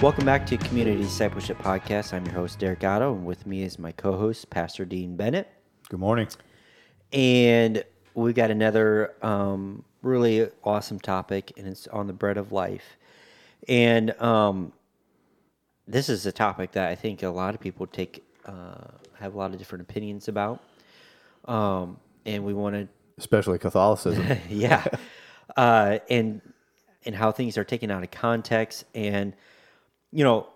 Welcome back to Community Discipleship Podcast. I'm your host, Derek Otto, and with me is my co host, Pastor Dean Bennett. Good morning. And we got another um, really awesome topic, and it's on the bread of life. And um, this is a topic that I think a lot of people take, uh, have a lot of different opinions about. Um, and we want to Especially Catholicism. yeah, uh, and and how things are taken out of context, and you know,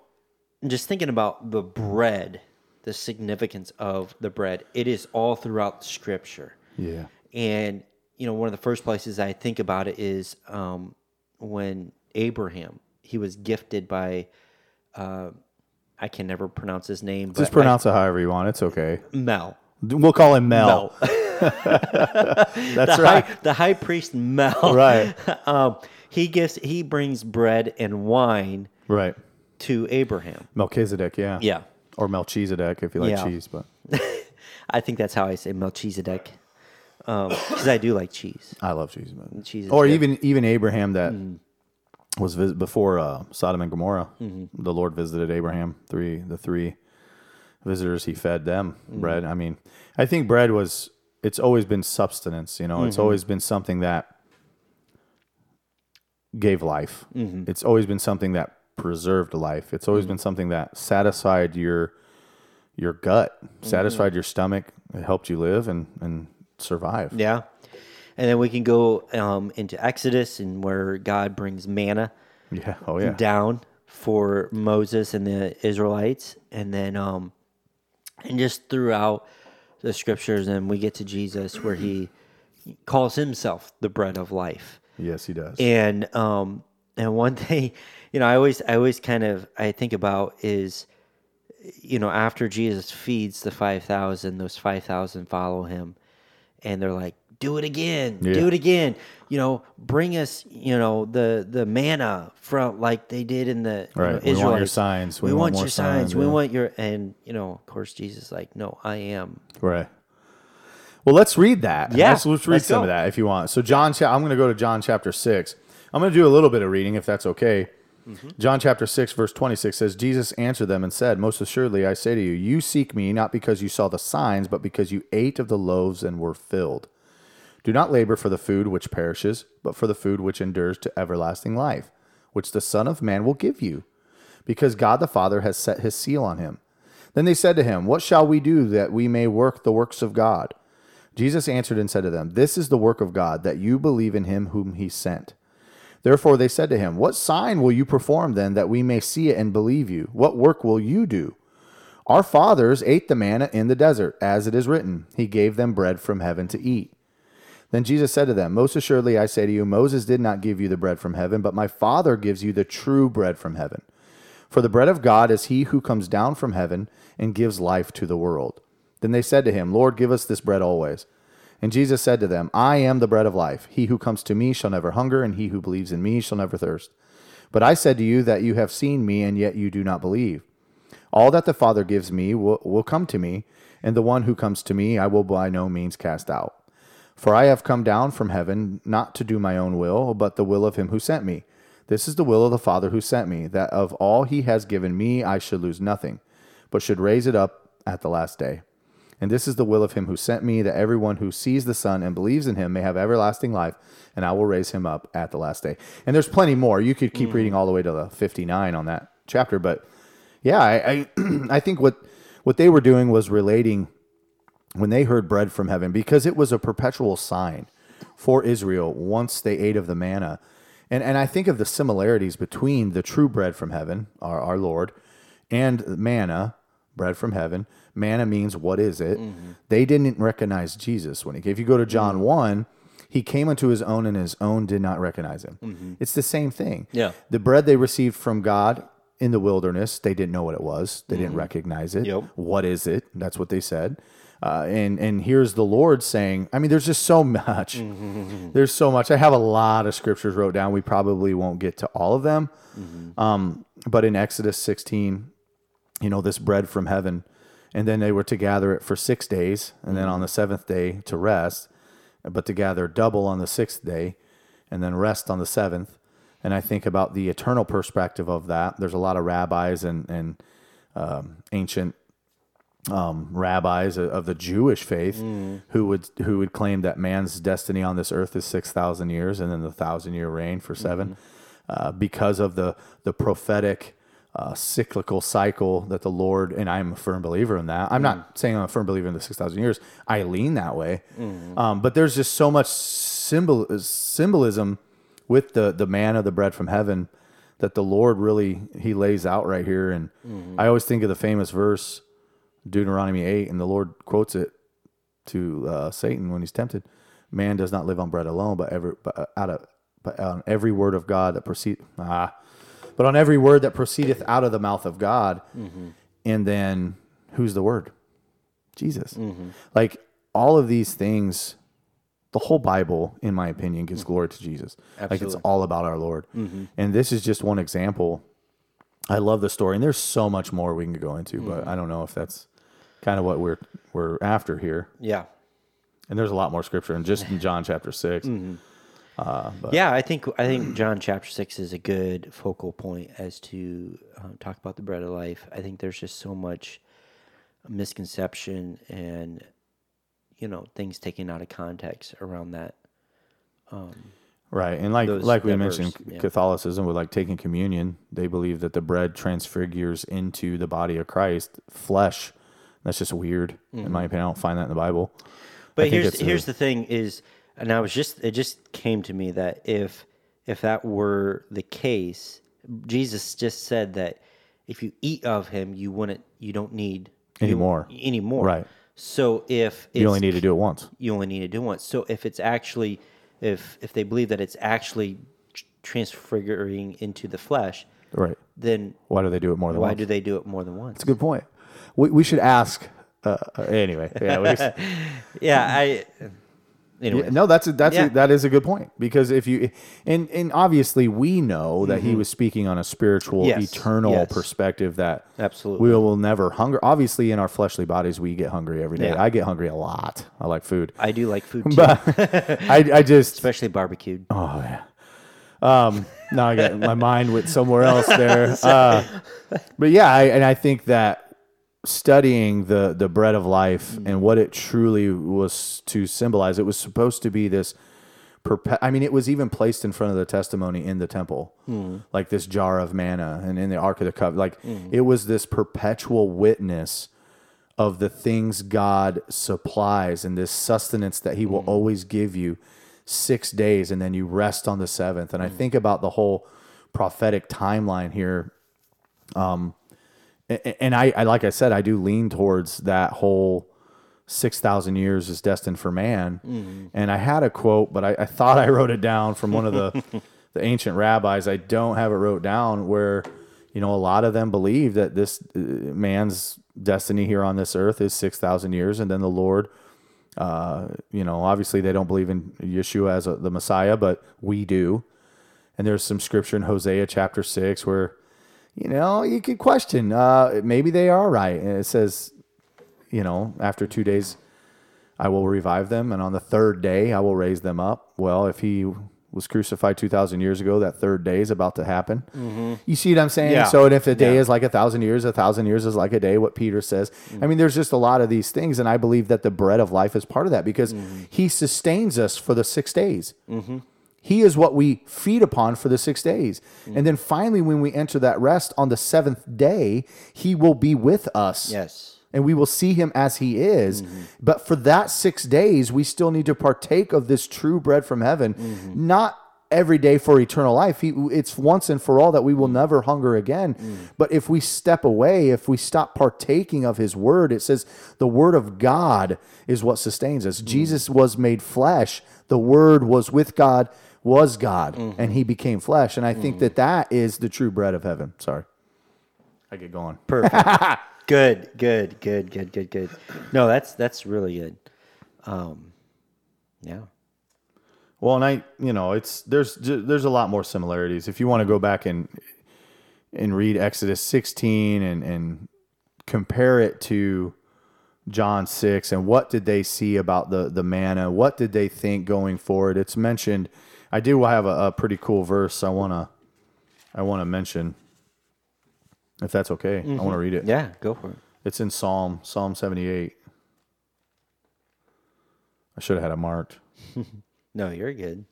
just thinking about the bread, the significance of the bread. It is all throughout Scripture, yeah. and you know, one of the first places I think about it is um, when Abraham he was gifted by. Uh, I can never pronounce his name. But Just pronounce it however you want. It's okay. Mel. We'll call him Mel. Mel. That's the right. High, the high priest Mel. Right. um, he gives he brings bread and wine Right. To Abraham. Melchizedek, yeah. Yeah. Or Melchizedek if you like Yeah. cheese, but I think that's how I say Melchizedek. Because I do like cheese. I love cheese. But. Cheese is Or good. Mm. even even Abraham that was vis- before uh, Sodom and Gomorrah. Mm-hmm. The Lord visited Abraham. Three the three visitors he fed them Mm. bread. I mean, I think bread was it's always been substance, you know. It's Mm-hmm. always been something that gave life. Mm-hmm. It's always been something that preserved life. It's always been something that satisfied your your gut, Mm-hmm. satisfied your stomach, it helped you live and and survive. Yeah. And then we can go um, into Exodus and where God brings manna Yeah. Oh yeah. down for Moses and the Israelites. And then, um, and just throughout the scriptures, and we get to Jesus where he calls himself the bread of life. Yes, he does. And um and one thing, you know, I always I always kind of I think about is you know, after Jesus feeds the 5000, those 5000 follow him and they're like, "Do it again. Do it again." You know, bring us, you know, the the manna from like they did in the you know, Right. We want your signs. We, We want, want your signs. signs, We yeah. want your and you know, of course Jesus is like, "No, I am." Right. Well, let's read that. Yeah, let's, let's read let's some go. of that if you want. So, John, I'm going to go to John chapter six. I'm going to do a little bit of reading if that's okay. John chapter six, verse 26 says, Jesus answered them and said, Most assuredly, I say to you, you seek me not because you saw the signs, but because you ate of the loaves and were filled. Do not labor for the food which perishes, but for the food which endures to everlasting life, which the Son of Man will give you, because God the Father has set his seal on him. Then they said to him, What shall we do that we may work the works of God? Jesus answered and said to them, This is the work of God, that you believe in him whom he sent. Therefore they said to him, What sign will you perform then, that we may see it and believe you? What work will you do? Our fathers ate the manna in the desert, as it is written, He gave them bread from heaven to eat. Then Jesus said to them, Most assuredly I say to you, Moses did not give you the bread from heaven, but my Father gives you the true bread from heaven. For the bread of God is he who comes down from heaven and gives life to the world. Then they said to him, Lord, give us this bread always. And Jesus said to them, I am the bread of life. He who comes to me shall never hunger, and he who believes in me shall never thirst. But I said to you that you have seen me, and yet you do not believe. All that the Father gives me will, will come to me, and the one who comes to me I will by no means cast out. For I have come down from heaven not to do my own will, but the will of him who sent me. This is the will of the Father who sent me, that of all he has given me I should lose nothing, but should raise it up at the last day. And this is the will of him who sent me, that everyone who sees the Son and believes in him may have everlasting life, and I will raise him up at the last day. And there's plenty more. You could keep mm. reading all the way to the 59 on that chapter, but yeah, I I, I think what what they were doing was relating when they heard bread from heaven because it was a perpetual sign for Israel once they ate of the manna. And and I think of the similarities between the true bread from heaven, our, our Lord, and manna, bread from heaven. Manna means what is it? Mm-hmm. They didn't recognize Jesus when he came. If you go to John mm-hmm. 1, he came unto his own and his own did not recognize him. Mm-hmm. It's the same thing. Yeah. The bread they received from God in the wilderness, they didn't know what it was. They didn't recognize it. Yep. What is it? That's what they said. Uh, and and here's the Lord saying, I mean, there's just so much. There's so much. I have a lot of scriptures wrote down. We probably won't get to all of them. Um, but in Exodus 16, you know, this bread from heaven, and then they were to gather it for six days, and then on the seventh day to rest, but to gather double on the sixth day, and then rest on the seventh. and I think about the eternal perspective of that. There's a lot of rabbis and and um, ancient um, rabbis of- the Jewish faith who would who would claim that man's destiny on this earth is six thousand years, and then the thousand year reign for 7 uh, because of the the prophetic. Uh, cyclical cycle that the Lord and I'm a firm believer in that. I'm not saying I'm a firm believer in the six thousand years. I lean that way, um, but there's just so much symbol symbolism with the the manna, the bread from heaven, that the Lord really He lays out right here. And I always think of the famous verse, Deuteronomy eight, and the Lord quotes it to uh, Satan when he's tempted. Man does not live on bread alone, but every but uh, out of but on every word of God that proceed ah, but on every word that proceedeth out of the mouth of God. And then who's the word? Jesus. Like all of these things, the whole Bible, in my opinion, gives glory to Jesus. Like it's all about our Lord. Mm-hmm. And this is just one example. I love the story, and there's so much more we can go into, but mm-hmm. I don't know if that's kind of what we're we're after here. Yeah. And there's a lot more scripture, and just in John chapter 6 mm-hmm. Uh, yeah, I think I think John chapter six is a good focal point as to um, talk about the bread of life. I think there's just so much misconception and you know things taken out of context around that. Um, right, and like Those- like we that mentioned, verse, yeah. Catholicism with like taking communion, they believe that the bread transfigures into the body of Christ, flesh. That's just weird, in my mm-hmm. opinion. I don't find that in the Bible. But think here's a- here's the thing is, and I was just it just came to me that if if that were the case, Jesus just said that if you eat of him, you wouldn't you don't need you- Anymore. anymore. Right. So if you only need to do it once. you only need to do once. So if it's actually, if if they believe that it's actually transfiguring into the flesh, Right. then Why do they do it more than once? why once? do they do it more than once? That's a good point. We, we should ask. Uh, uh, anyway, yeah, we, Yeah, I. Anyway, Yeah, no, that's a, that's Yeah. a, that is a good point because if you and and obviously we know that he was speaking on a spiritual, Mm-hmm. Yes, eternal yes. perspective that Absolutely. we will never hunger. Obviously, in our fleshly bodies, we get hungry every day. Yeah. I get hungry a lot. I like food, I do like food too, but I I just especially barbecued. oh yeah. Um, now I got my mind went somewhere else there. Uh, but yeah, I, and I think that studying the the bread of life mm. and what it truly was to symbolize, it was supposed to be this. Perpe- I mean, it was even placed in front of the testimony in the temple, mm. like this jar of manna, and in the Ark of the Covenant. Like mm. it was this perpetual witness of the things God supplies and this sustenance that He will always give you six days, and then you rest on the seventh. And I think about the whole prophetic timeline here. Um, and I, I, like I said, I do lean towards that whole six thousand years is destined for man. And I had a quote, but I, I thought I wrote it down from one of the the ancient rabbis. I don't have it wrote down where you know a lot of them believe that this uh, man's destiny here on this earth is six thousand years, and then the Lord. Uh, you know, obviously they don't believe in Yeshua as a, the Messiah, but we do. And there's some scripture in Hosea chapter six where, you know, you could question. Uh, maybe they are right. And it says, you know, after two days, I will revive them, and on the third day, I will raise them up. Well, if he was crucified 2,000 years ago, that third day is about to happen. Mm-hmm. You see what I'm saying? Yeah. So, and if a day Yeah. is like a thousand years, a thousand years is like a day, what Peter says. I mean, there's just a lot of these things, and I believe that the bread of life is part of that because mm-hmm. he sustains us for the six days. Mm-hmm. He is what we feed upon for the six days. Mm. And then finally, when we enter that rest on the seventh day, he will be with us Yes. and we will see him as he is. Mm-hmm. But for that six days, we still need to partake of this true bread from heaven, mm-hmm. not every day for eternal life. He, it's once and for all that we will mm. never hunger again. Mm. But if we step away, if we stop partaking of his word, it says the word of God is what sustains us. Jesus was made flesh, the word was with God. Was God, and He became flesh, and I think that that is the true bread of heaven. Sorry, I get going. Perfect. good, good, good, good, good, good. No, that's that's really good. Um, yeah. Well, and I, you know, it's there's there's a lot more similarities. If you want to go back and and read Exodus 16 and and compare it to John 6 and what did they see about the the manna? What did they think going forward? It's mentioned. I do have a, a pretty cool verse I want to I want to mention, if that's okay, I want to mm-hmm. read it. Yeah, go for it. It's in Psalm, Psalm 78. I should have had it marked. No, you're good.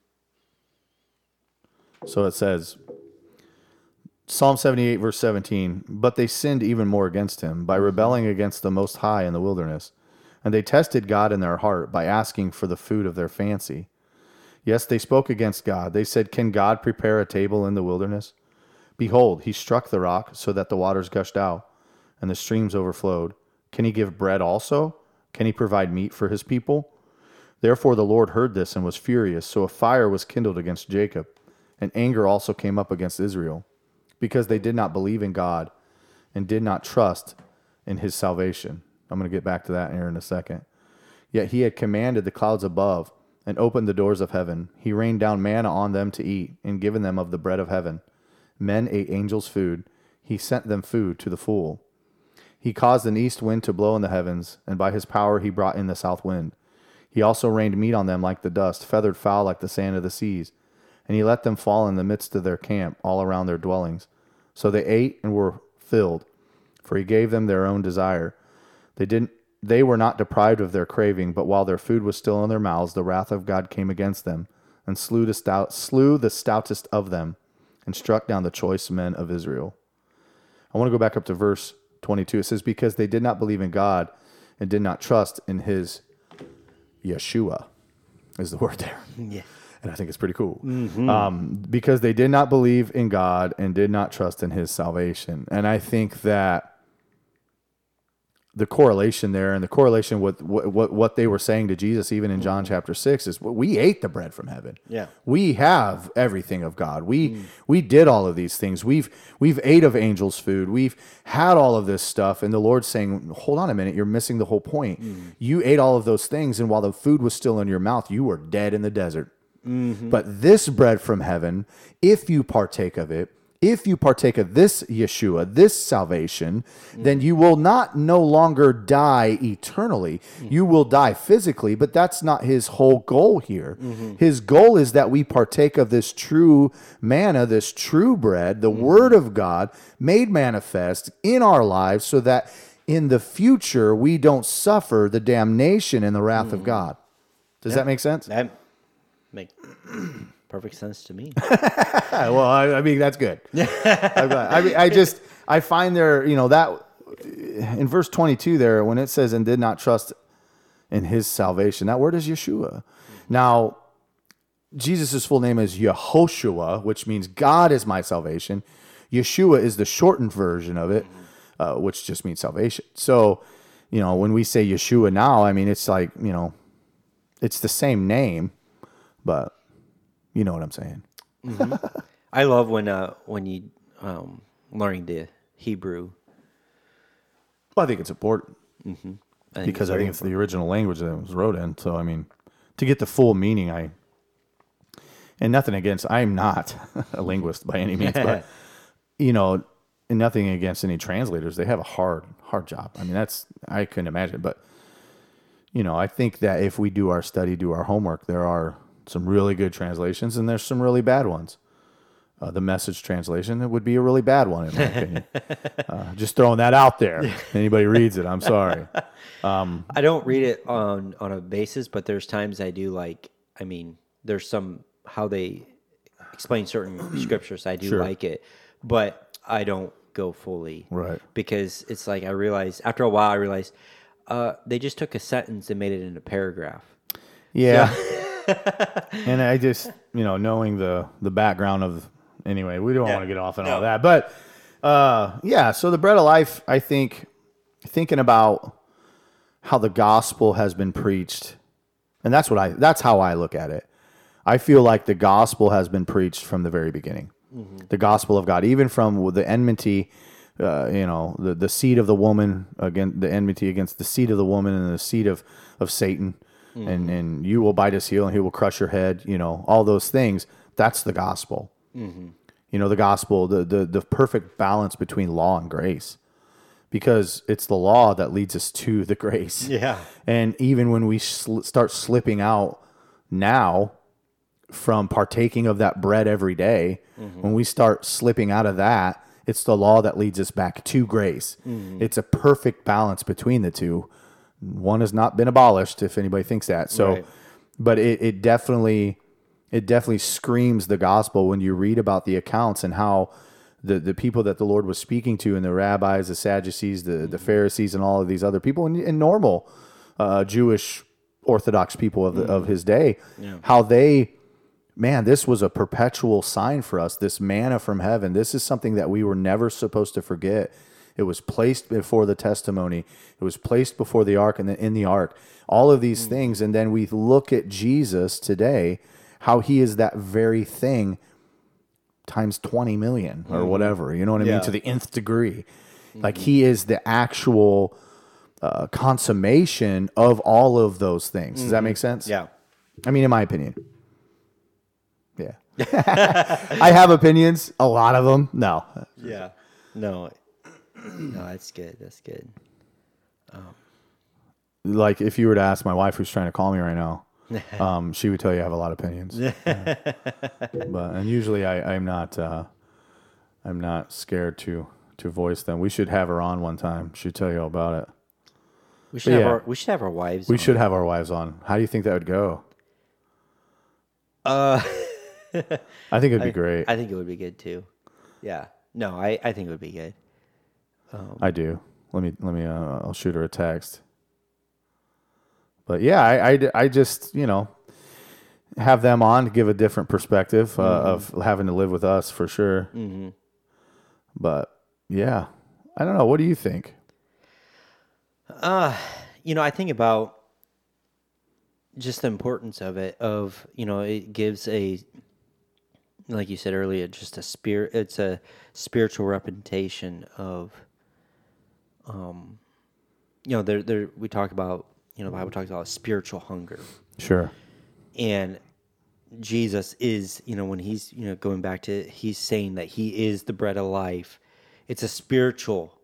So it says, Psalm 78, verse 17, but they sinned even more against him by rebelling against the Most High in the wilderness. And they tested God in their heart by asking for the food of their fancy. Yes, they spoke against God. They said, Can God prepare a table in the wilderness? Behold, he struck the rock so that the waters gushed out and the streams overflowed. Can he give bread also? Can he provide meat for his people? Therefore the Lord heard this and was furious. So a fire was kindled against Jacob, and anger also came up against Israel, because they did not believe in God and did not trust in his salvation. I'm going to get back to that here in a second. Yet he had commanded the clouds above and opened the doors of heaven. He rained down manna on them to eat and given them of the bread of heaven. Men ate angels' food. He sent them food to the full. He caused an east wind to blow in the heavens, and by his power he brought in the south wind. He also rained meat on them like the dust, feathered fowl like the sand of the seas. And he let them fall in the midst of their camp, all around their dwellings. So they ate and were filled, for he gave them their own desire. They didn't they were not deprived of their craving, but while their food was still in their mouths, the wrath of God came against them, and slew the stout slew the stoutest of them, and struck down the choice men of Israel. I want to go back up to verse 22. It says, Because they did not believe in God and did not trust in his Yeshua, is the word there. Yeah. And I think it's pretty cool. Um, because they did not believe in God and did not trust in his salvation. And I think that the correlation there and the correlation with what, what, what they were saying to Jesus, even in mm-hmm. John chapter 6, is we ate the bread from heaven. Yeah. We have everything of God. We mm. we did all of these things. We've we've ate of angels' food. We've had all of this stuff. And the Lord's saying, Hold on a minute, you're missing the whole point. Mm. You ate all of those things, and while the food was still in your mouth, you were dead in the desert. Mm-hmm. But this bread from heaven, if you partake of it, if you partake of this Yeshua, this salvation, then you will not no longer die eternally. Hmm. You will die physically, but that's not his whole goal here. Mm-hmm. His goal is that we partake of this true manna, this true bread, the mm-hmm. word of God made manifest in our lives so that in the future we don't suffer the damnation and the wrath of mm-hmm. God. Does that make sense? That make perfect sense to me. Well, I, I mean that's good. I mean, I just I find there, you know, that in verse 22 there when it says and did not trust in his salvation, that word is Yeshua. Now, Jesus' full name is Yehoshua, which means God is my salvation. Yeshua is the shortened version of it, uh, which just means salvation. So, you know, when we say Yeshua now, I mean it's like you know, it's the same name, but you know what I'm saying. I love when uh when you um learning the Hebrew. Well, I think it's important. I think because it's I think it's the original language that it was wrote in. So I mean, to get the full meaning, I and nothing against. I'm not a linguist by any means, but you know, and nothing against any translators. They have a hard, hard job. I mean, that's I couldn't imagine. But you know, I think that if we do our study, do our homework, there are some really good translations, and there's some really bad ones. Uh, the message translation it would be a really bad one in my opinion. Uh, just throwing that out there. Anybody reads it, I'm sorry. I don't read it on on a basis, but there's times I do like. I mean, there's some how they explain certain scriptures. I do Sure. like it, but I don't go fully Right. because it's like I realized after a while I realized uh, they just took a sentence and made it into a paragraph. Yeah. and I just, you know, knowing the the background of anyway, we don't want to get off on all that. But uh yeah, so the bread of life, I think thinking about how the gospel has been preached. And that's what I that's how I look at it. I feel like the gospel has been preached from the very beginning. The gospel of God, even from the enmity uh, you know, the, the seed of the woman against the enmity against the seed of the woman and the seed of, of Satan, and, and you will bite his heel and he will crush your head, you know, all those things. That's the gospel. You know, the gospel, the, the, the perfect balance between law and grace, because it's the law that leads us to the grace. Yeah. And even when we sl- start slipping out now, from partaking of that bread every day, when we start slipping out of that, it's the law that leads us back to grace. Mm-hmm. It's a perfect balance between the two. One has not been abolished, if anybody thinks that. So, Right. but it, it definitely it definitely screams the gospel when you read about the accounts and how the, the people that the Lord was speaking to and the rabbis, the Sadducees, the, the Pharisees, and all of these other people and, and normal uh, Jewish Orthodox people of, the, of his day, how they, man, this was a perpetual sign for us, this manna from heaven. This is something that we were never supposed to forget. It was placed before the testimony. It was placed before the ark and then in the ark. All of these hmm. things. And then we look at Jesus today, how he is that very thing times 20 million or hmm. whatever. You know what I Yeah. mean? To the nth degree. Hmm. Like he is the actual uh, consummation of all of those things. Does that make sense? Yeah. I mean, in my opinion. Yeah. I have opinions, a lot of them. No. Yeah. No. No, that's good. That's good. Like if you were to ask my wife who's trying to call me right now, um, she would tell you I have a lot of opinions. But and usually I, I'm not uh, I'm not scared to to voice them. We should have her on one time. She'd tell you all about it. We should have yeah. our we should have our wives. We on. should have our wives on. How do you think that would go? Uh, I think it'd be great. I think it would be good too. Yeah. No, I I think it would be good. I do. Let me let me. Uh, I'll shoot her a text. But yeah, I, I, I just you know have them on to give a different perspective uh, of having to live with us for sure. Mm-hmm. But yeah, I don't know. What do you think? you know, I think about just the importance of it. Of you know, it gives a, like you said earlier, just a spirit. It's a spiritual representation of, um, you know, there there we talk about you know the Bible talks about spiritual hunger, Sure. and Jesus is you know when he's you know going back to he's saying that he is the bread of life. It's a spiritual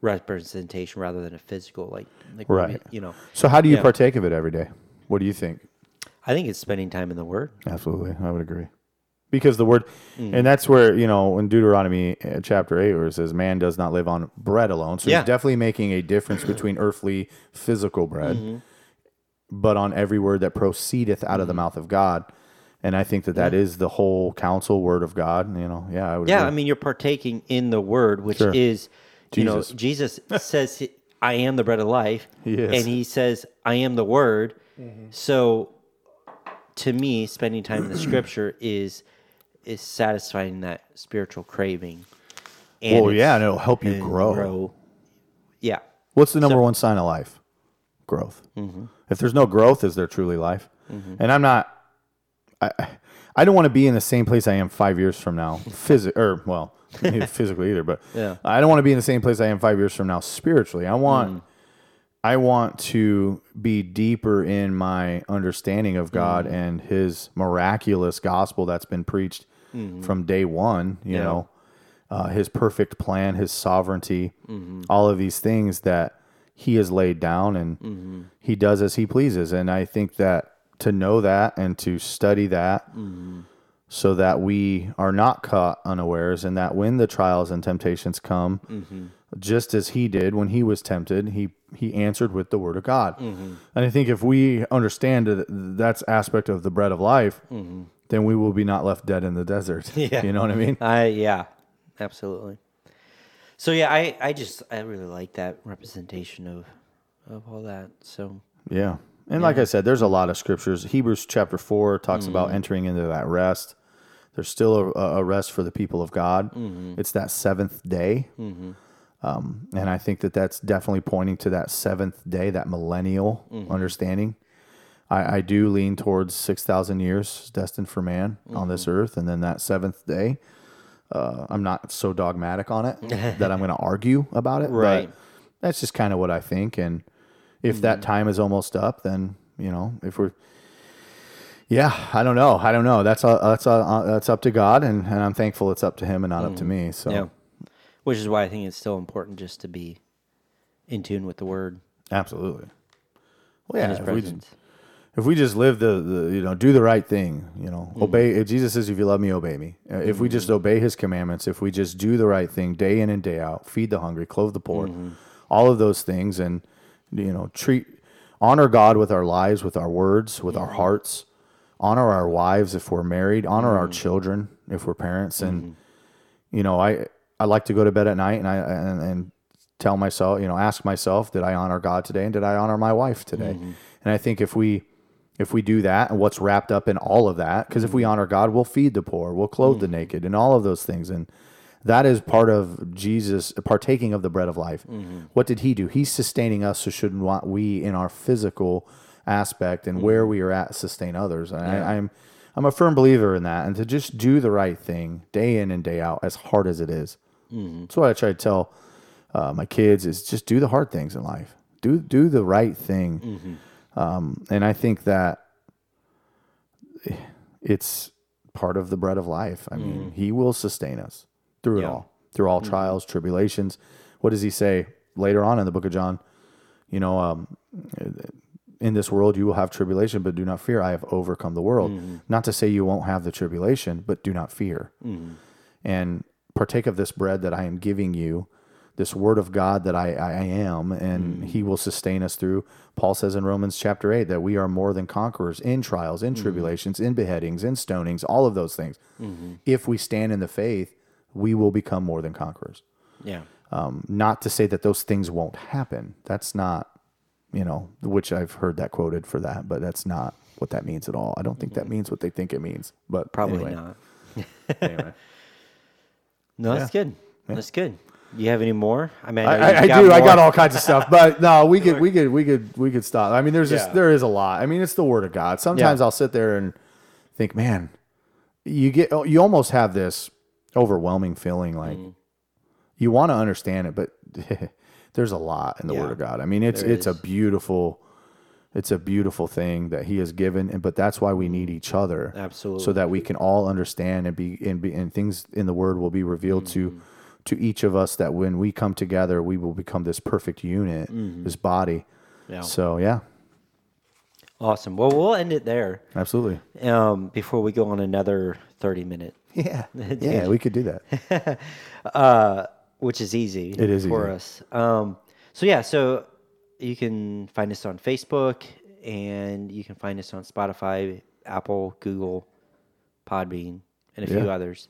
representation rather than a physical like like Right. you know So how do you Yeah. partake of it every day? What do you think? I think it's spending time in the Word. Absolutely, I would agree. Because the word, Mm. and that's where you know in Deuteronomy uh, chapter eight, where it says, "Man does not live on bread alone." So Yeah. he's definitely making a difference between earthly, physical bread, Mm-hmm. but on every word that proceedeth out of the mouth of God. And I think that that is the whole counsel word of God. You know, yeah, I would. Yeah, agree. I mean you're partaking in the Word, which Sure. is you know Jesus. Jesus says I am the bread of life, He is. and he says I am the Word. So to me, spending time in the Scripture is is satisfying that spiritual craving. And well, yeah, and it'll help you and grow. Yeah. What's the number one sign of life? Growth. Mm-hmm. If there's no growth, is there truly life? And I'm not. I I don't want to be in the same place I am five years from now, physic or well, physically either. But Yeah. I don't want to be in the same place I am five years from now spiritually. I want. Mm. I want to be deeper in my understanding of God Mm. and His miraculous gospel that's been preached Mm-hmm. from day one. You know, uh, His perfect plan, His sovereignty, Mm-hmm. all of these things that He has laid down, and Mm-hmm. He does as He pleases. And I think that to know that and to study that, Mm-hmm. so that we are not caught unawares, and that when the trials and temptations come, Mm-hmm. just as he did when he was tempted, he he answered with the word of God. Mm-hmm. And I think if we understand that that's aspect of the bread of life, then we will be not left dead in the desert. Mm-hmm. Yeah. You know what I mean? I yeah, absolutely. So yeah, I I just I really like that representation of of all that. So Yeah. And like I said, there's a lot of scriptures. Hebrews chapter 4 talks about Mm-hmm. entering into that rest. There's still a, a rest for the people of God. Mm-hmm. It's that seventh day. Um, and I think that that's definitely pointing to that seventh day, that millennial Mm-hmm. understanding. I, I do lean towards 6,000 years destined for man on Mm-hmm. this earth. And then that seventh day, uh, I'm not so dogmatic on it that I'm going to argue about it. Right. That's just kind of what I think. And if Mm-hmm. that time is almost up, then, you know, if we're, yeah, I don't know. I don't know. That's uh, that's uh, that's up to God, and, and I'm thankful it's up to Him and not up to me. So Mm-hmm. yeah, which is why I think it's still important just to be in tune with the Word absolutely. Well, yeah, if we. If we just live the, the you know do the right thing you know mm-hmm. obey if jesus says if you love me obey me. Uh, if we mm-hmm. just obey his commandments if we just do the right thing day in and day out feed the hungry clothe the poor mm-hmm. all of those things and you know treat honor god with our lives with our words with our hearts honor our wives if we're married honor our children if we're parents and you know i i like to go to bed at night and i and, and tell myself you know ask myself did i honor god today and did i honor my wife today? And i think if we if we do that and what's wrapped up in all of that because if we mm-hmm. honor god we'll feed the poor we'll clothe the mm-hmm. naked and all of those things. And that is part of jesus partaking of the bread of life. Mm-hmm. What did he do? He's sustaining us so shouldn't we in our physical aspect and where we are at sustain others. And I, i'm i'm a firm believer in that. And to just do the right thing day in and day out as hard as it is. that's what i try to tell uh, my kids is just do the hard things in life. Do do the right thing um, and I think that it's part of the bread of life. I mean, He will sustain us through it all, through all trials, tribulations. What does He say later on in the book of John? You know, um, in this world you will have tribulation, but do not fear. I have overcome the world. Not to say you won't have the tribulation, but do not fear. And partake of this bread that I am giving you, this word of God that I, I am, and mm. He will sustain us through. Paul says in Romans chapter 8 that we are more than conquerors in trials, in mm. tribulations, in beheadings, in stonings, all of those things. Mm-hmm. If we stand in the faith, we will become more than conquerors. Yeah. Um, not to say that those things won't happen. That's not, you know, which I've heard that quoted for that, but that's not what that means at all. I don't think that mm-hmm. means what they think it means. But Probably anyway, not. anyway. No, that's good. That's good. You have any more? I mean, I, I, I do. I got all kinds of stuff, but no, we could, we could, we could, we could stop. I mean, there's just Yeah. there is a lot. I mean, it's the word of God. Sometimes Yeah. I'll sit there and think, man, you get, you almost have this overwhelming feeling like Mm-hmm. you want to understand it, but there's a lot in the Yeah. word of God. I mean, it's There it's a beautiful, it's a beautiful thing that He has given, and but that's why we need each other, Absolutely. so that we can all understand and be and be and things in the Word will be revealed Mm-hmm. to to each of us. That when we come together, we will become this perfect unit, this body. Mm-hmm. Yeah. So yeah, Awesome. Well, we'll end it there absolutely. um, before we go on another 30 minute, Yeah, yeah, we could do that. uh, which is easy. It is for easy. us. Um, so, yeah, so you can find us on Facebook and you can find us on Spotify, Apple, Google, Podbean, and a few others.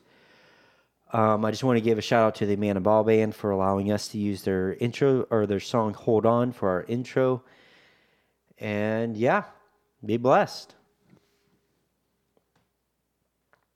Um, I just want to give a shout out to the Man and Ball Band for allowing us to use their intro or their song Hold On for our intro. And yeah, be blessed.